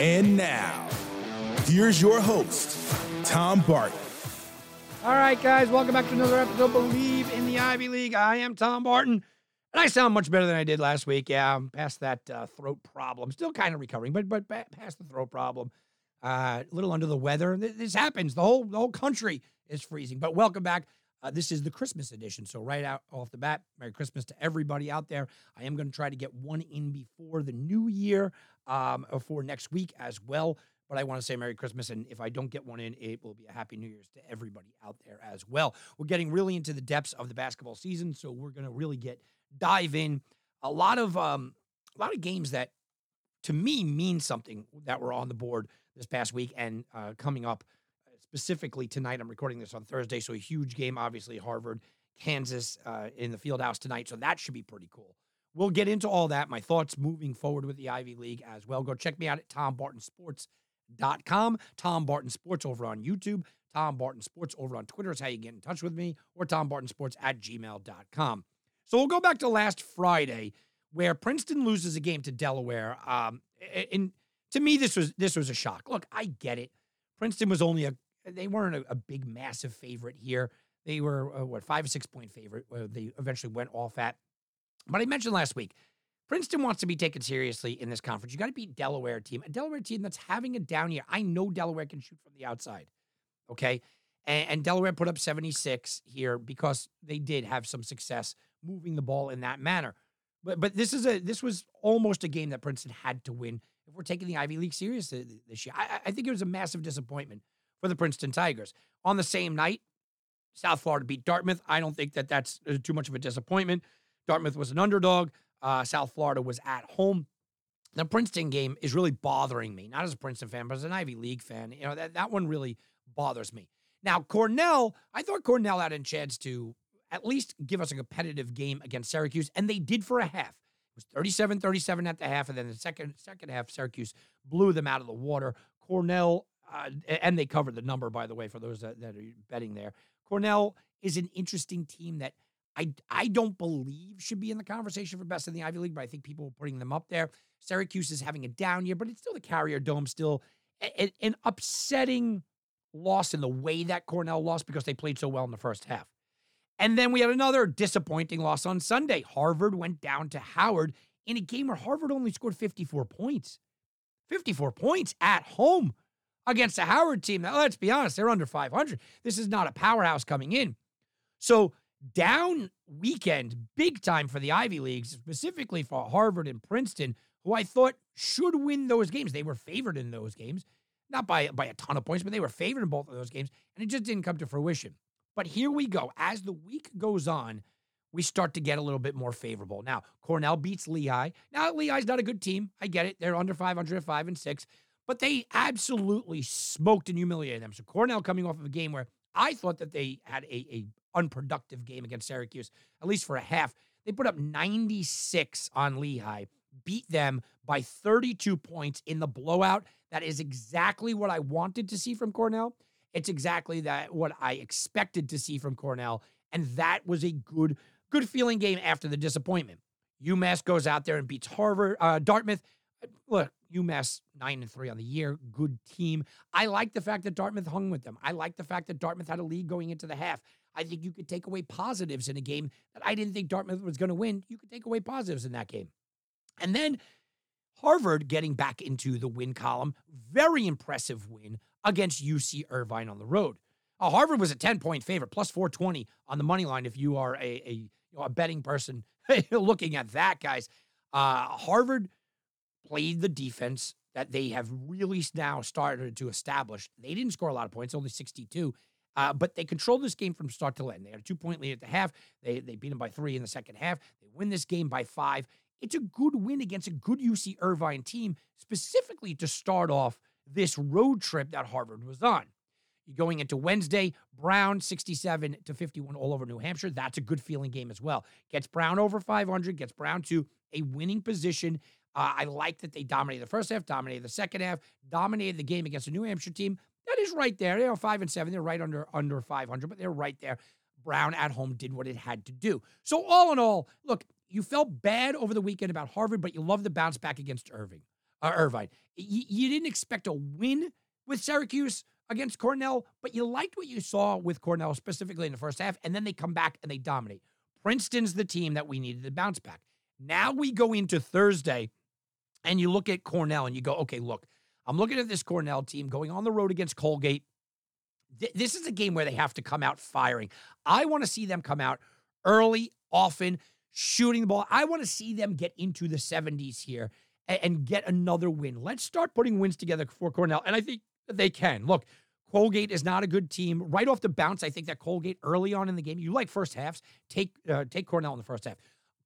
And now, here's your host, Tom Barton. All right, guys, welcome back to another episode Bleav in the Ivy League. I am Tom Barton, and I sound much better than I did last week. Yeah, I'm past that uh, throat problem. Still kind of recovering, but but past the throat problem. Uh, a little under the weather. This happens. The whole the whole country is freezing. But welcome back. Uh, this is the Christmas edition. So, right out off the bat, Merry Christmas to everybody out there. I am going to try to get one in before the new year um, for next week as well. But I want to say Merry Christmas. And if I don't get one in, it will be a Happy New Year's to everybody out there as well. We're getting really into the depths of the basketball season. So, we're going to really get dive in. A lot of um, a lot of games that to me mean something that were on the board this past week and uh, coming up specifically tonight. I'm recording this on Thursday, so a huge game, obviously, Harvard, Kansas uh, in the field house tonight. So that should be pretty cool. We'll get into all that, my thoughts moving forward with the Ivy League as well. Go check me out at tombartonsports.com. Tom Barton Sports over on YouTube. Tom Barton Sports over on Twitter is how you get in touch with me, or tombartonsports at gmail.com. So we'll go back to last Friday where Princeton loses a game to Delaware. Um, and to me, this was this was a shock. Look, I get it. Princeton was only a they weren't a, a big, massive favorite here. They were, uh, what, five or six point favorite. Uh, they eventually went off at. But I mentioned last week, Princeton wants to be taken seriously in this conference. You got to beat Delaware team, a Delaware team that's having a down year. I know Delaware can shoot from the outside. Okay. And, and Delaware put up 76 here because they did have some success moving the ball in that manner. But but this is a this was almost a game that Princeton had to win if we're taking the Ivy League serious this year. I, I think it was a massive disappointment for the Princeton Tigers. On the same night, South Florida beat Dartmouth. I don't think that that's uh, too much of a disappointment. Dartmouth was an underdog. Uh, South Florida was at home. The Princeton game is really bothering me, not as a Princeton fan, but as an Ivy League fan. You know, that, that one really bothers me. Now, Cornell, I thought Cornell had a chance to at least give us a competitive game against Syracuse, and they did for a half. It was 37 37 at the half, and then the second second half, Syracuse blew them out of the water. Cornell uh, and they covered the number, by the way, for those that, that are betting there. Cornell is an interesting team that I, I don't believe should be in the conversation for best in the Ivy League, but I think people are putting them up there. Syracuse is having a down year, but it's still the Carrier Dome, still a, an upsetting loss in the way that Cornell lost because they played so well in the first half. And then we had another disappointing loss on Sunday. Harvard went down to Howard in a game where Harvard only scored 54 points. 54 points at home against a Howard team that, let's be honest, they're under 500. This is not a powerhouse coming in. So, down weekend, big time for the Ivy Leagues, specifically for Harvard and Princeton, who I thought should win those games. They were favored in those games, not by, by a ton of points, but they were favored in both of those games, and it just didn't come to fruition. But here we go. As the week goes on, we start to get a little bit more favorable. Now, Cornell beats Lehigh. Now, Lehigh's not a good team. I get it. They're under 500 at 5 and 6 but they absolutely smoked and humiliated them. So Cornell coming off of a game where I thought that they had a, a unproductive game against Syracuse, at least for a half. They put up 96 on Lehigh, beat them by 32 points in the blowout. That is exactly what I wanted to see from Cornell. It's exactly that what I expected to see from Cornell, and that was a good, good feeling game after the disappointment. UMass goes out there and beats Harvard, uh, Dartmouth. Look, UMass nine and three on the year, good team. I like the fact that Dartmouth hung with them. I like the fact that Dartmouth had a lead going into the half. I think you could take away positives in a game that I didn't think Dartmouth was going to win. You could take away positives in that game. And then Harvard getting back into the win column, very impressive win against UC Irvine on the road. Uh, Harvard was a 10 point favorite, plus 420 on the money line if you are a, a, you know, a betting person looking at that, guys. Uh, Harvard played the defense that they have really now started to establish. They didn't score a lot of points, only 62. Uh, but they controlled this game from start to end. They had a two point lead at the half. They, they beat them by three in the second half. They win this game by five. it's a good win against a good UC Irvine team, specifically to start off this road trip that Harvard was on. You're going into Wednesday, Brown 67 to 51 all over New Hampshire. That's a good feeling game as well. Gets Brown over 500, gets Brown to a winning position. Uh, I like that they dominated the first half, dominated the second half, dominated the game against a New Hampshire team that is right there. They're five and seven. They're right under under 500, but they're right there. Brown at home did what it had to do. So all in all, look, you felt bad over the weekend about Harvard, but you love the bounce back against Irving, uh, Irvine. You, you didn't expect a win with Syracuse against Cornell, but you liked what you saw with Cornell specifically in the first half, and then they come back and they dominate. Princeton's the team that we needed to bounce back. Now we go into Thursday, and you look at Cornell and you go, okay, look, I'm looking at this Cornell team going on the road against Colgate. Th- this is a game where they have to come out firing. I want to see them come out early, often, shooting the ball. I want to see them get into the 70s here and, and get another win. Let's start putting wins together for Cornell. And I think they can. Look, Colgate is not a good team. Right off the bounce, I think that Colgate early on in the game, you like first halves, take uh, take Cornell in the first half.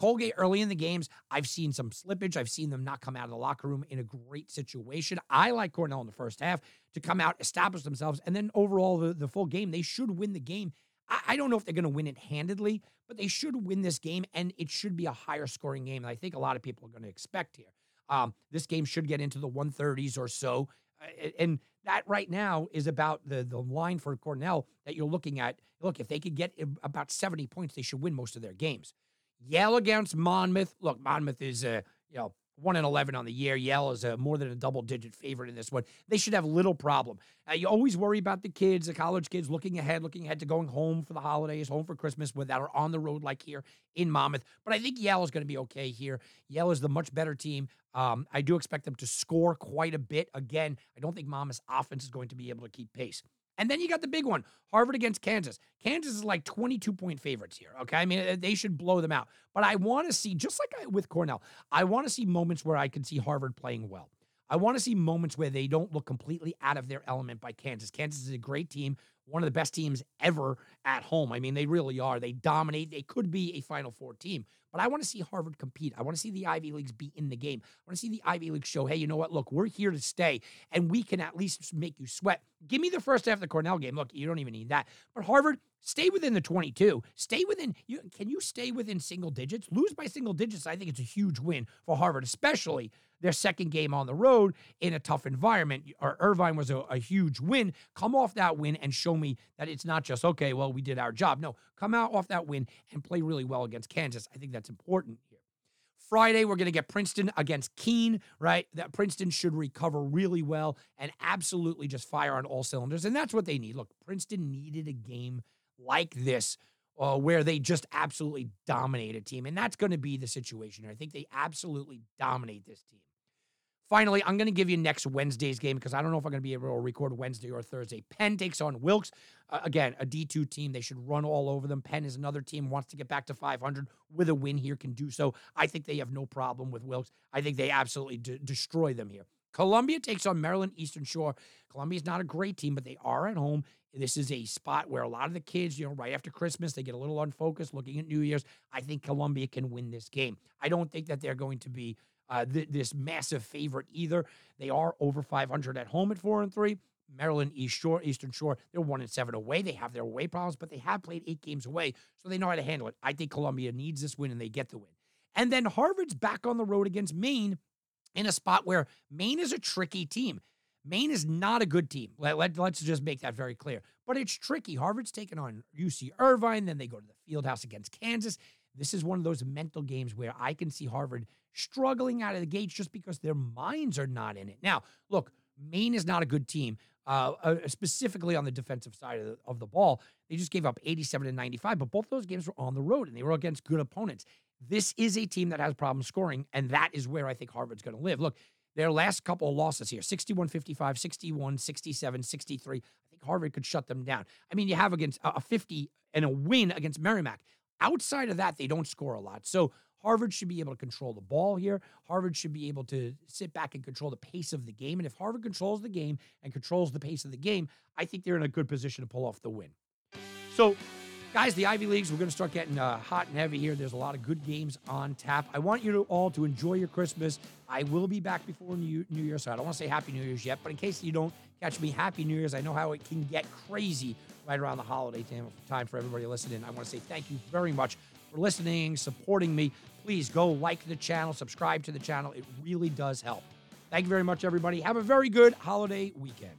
Colgate early in the games, I've seen some slippage. I've seen them not come out of the locker room in a great situation. I like Cornell in the first half to come out, establish themselves, and then overall the, the full game, they should win the game. I, I don't know if they're going to win it handedly, but they should win this game, and it should be a higher scoring game. And I think a lot of people are going to expect here. Um, this game should get into the 130s or so. Uh, and that right now is about the the line for Cornell that you're looking at. Look, if they could get about 70 points, they should win most of their games. Yale against Monmouth. Look, Monmouth is a you know one and eleven on the year. Yale is a more than a double digit favorite in this one. They should have little problem. Uh, you always worry about the kids, the college kids, looking ahead, looking ahead to going home for the holidays, home for Christmas, without are on the road like here in Monmouth. But I think Yale is going to be okay here. Yale is the much better team. Um, I do expect them to score quite a bit. Again, I don't think Monmouth's offense is going to be able to keep pace. And then you got the big one Harvard against Kansas. Kansas is like 22 point favorites here. Okay. I mean, uh, they should blow them out. But I want to see, just like I, with Cornell, I want to see moments where I can see Harvard playing well. I want to see moments where they don't look completely out of their element by Kansas. Kansas is a great team, one of the best teams ever at home. I mean, they really are. They dominate. They could be a Final Four team. But I want to see Harvard compete. I want to see the Ivy Leagues be in the game. I want to see the Ivy League show, hey, you know what? Look, we're here to stay, and we can at least make you sweat. Give me the first half of the Cornell game. Look, you don't even need that. But Harvard, stay within the 22. Stay within, you, can you stay within single digits? Lose by single digits, I think it's a huge win for Harvard, especially their second game on the road in a tough environment. Or Irvine was a, a, huge win. Come off that win and show me that it's not just, okay, well, we did our job. No, come out off that win and play really well against Kansas. I think that's important here. Friday, we're going to get Princeton against Keene, right? That Princeton should recover really well and absolutely just fire on all cylinders. And that's what they need. Look, Princeton needed a game like this uh, where they just absolutely dominate a team. And that's going to be the situation. I think they absolutely dominate this team. Finally, I'm going to give you next Wednesday's game because I don't know if I'm going to be able to record Wednesday or Thursday. Penn takes on Wilkes. Uh, again, a D2 team. They should run all over them. Penn is another team, wants to get back to 500 with a win here, can do so. I think they have no problem with Wilkes. I think they absolutely d- destroy them here. Columbia takes on Maryland Eastern Shore. Columbia is not a great team, but they are at home. This is a spot where a lot of the kids, you know, right after Christmas, they get a little unfocused looking at New Year's. I think Columbia can win this game. I don't think that they're going to be uh, th- this massive favorite either. They are over 500 at home at four and three. Maryland East Shore, Eastern Shore, they're one and seven away. They have their away problems, but they have played eight games away, so they know how to handle it. I think Columbia needs this win, and they get the win. And then Harvard's back on the road against Maine in a spot where Maine is a tricky team. Maine is not a good team. Let, let, let's just make that very clear. But it's tricky. Harvard's taken on UC Irvine, then they go to the field house against Kansas. This is one of those mental games where I can see Harvard struggling out of the gates just because their minds are not in it. Now, look, Maine is not a good team, uh, uh, specifically on the defensive side of the, of the ball. They just gave up 87 and 95, but both those games were on the road and they were against good opponents. This is a team that has problems scoring, and that is where I think Harvard's going to live. Look, their last couple of losses here 61 55, 61, 67, 63. I think Harvard could shut them down. I mean, you have against a 50 and a win against Merrimack. Outside of that, they don't score a lot. So Harvard should be able to control the ball here. Harvard should be able to sit back and control the pace of the game. And if Harvard controls the game and controls the pace of the game, I think they're in a good position to pull off the win. So Guys, the Ivy Leagues, we're going to start getting uh, hot and heavy here. There's a lot of good games on tap. I want you to all to enjoy your Christmas. I will be back before New, New Year, so I don't want to say Happy New Year's yet, but in case you don't catch me, Happy New Year's. I know how it can get crazy right around the holiday time for everybody listening. I want to say thank you very much for listening, supporting me. Please go like the channel, subscribe to the channel. It really does help. Thank you very much, everybody. Have a very good holiday weekend.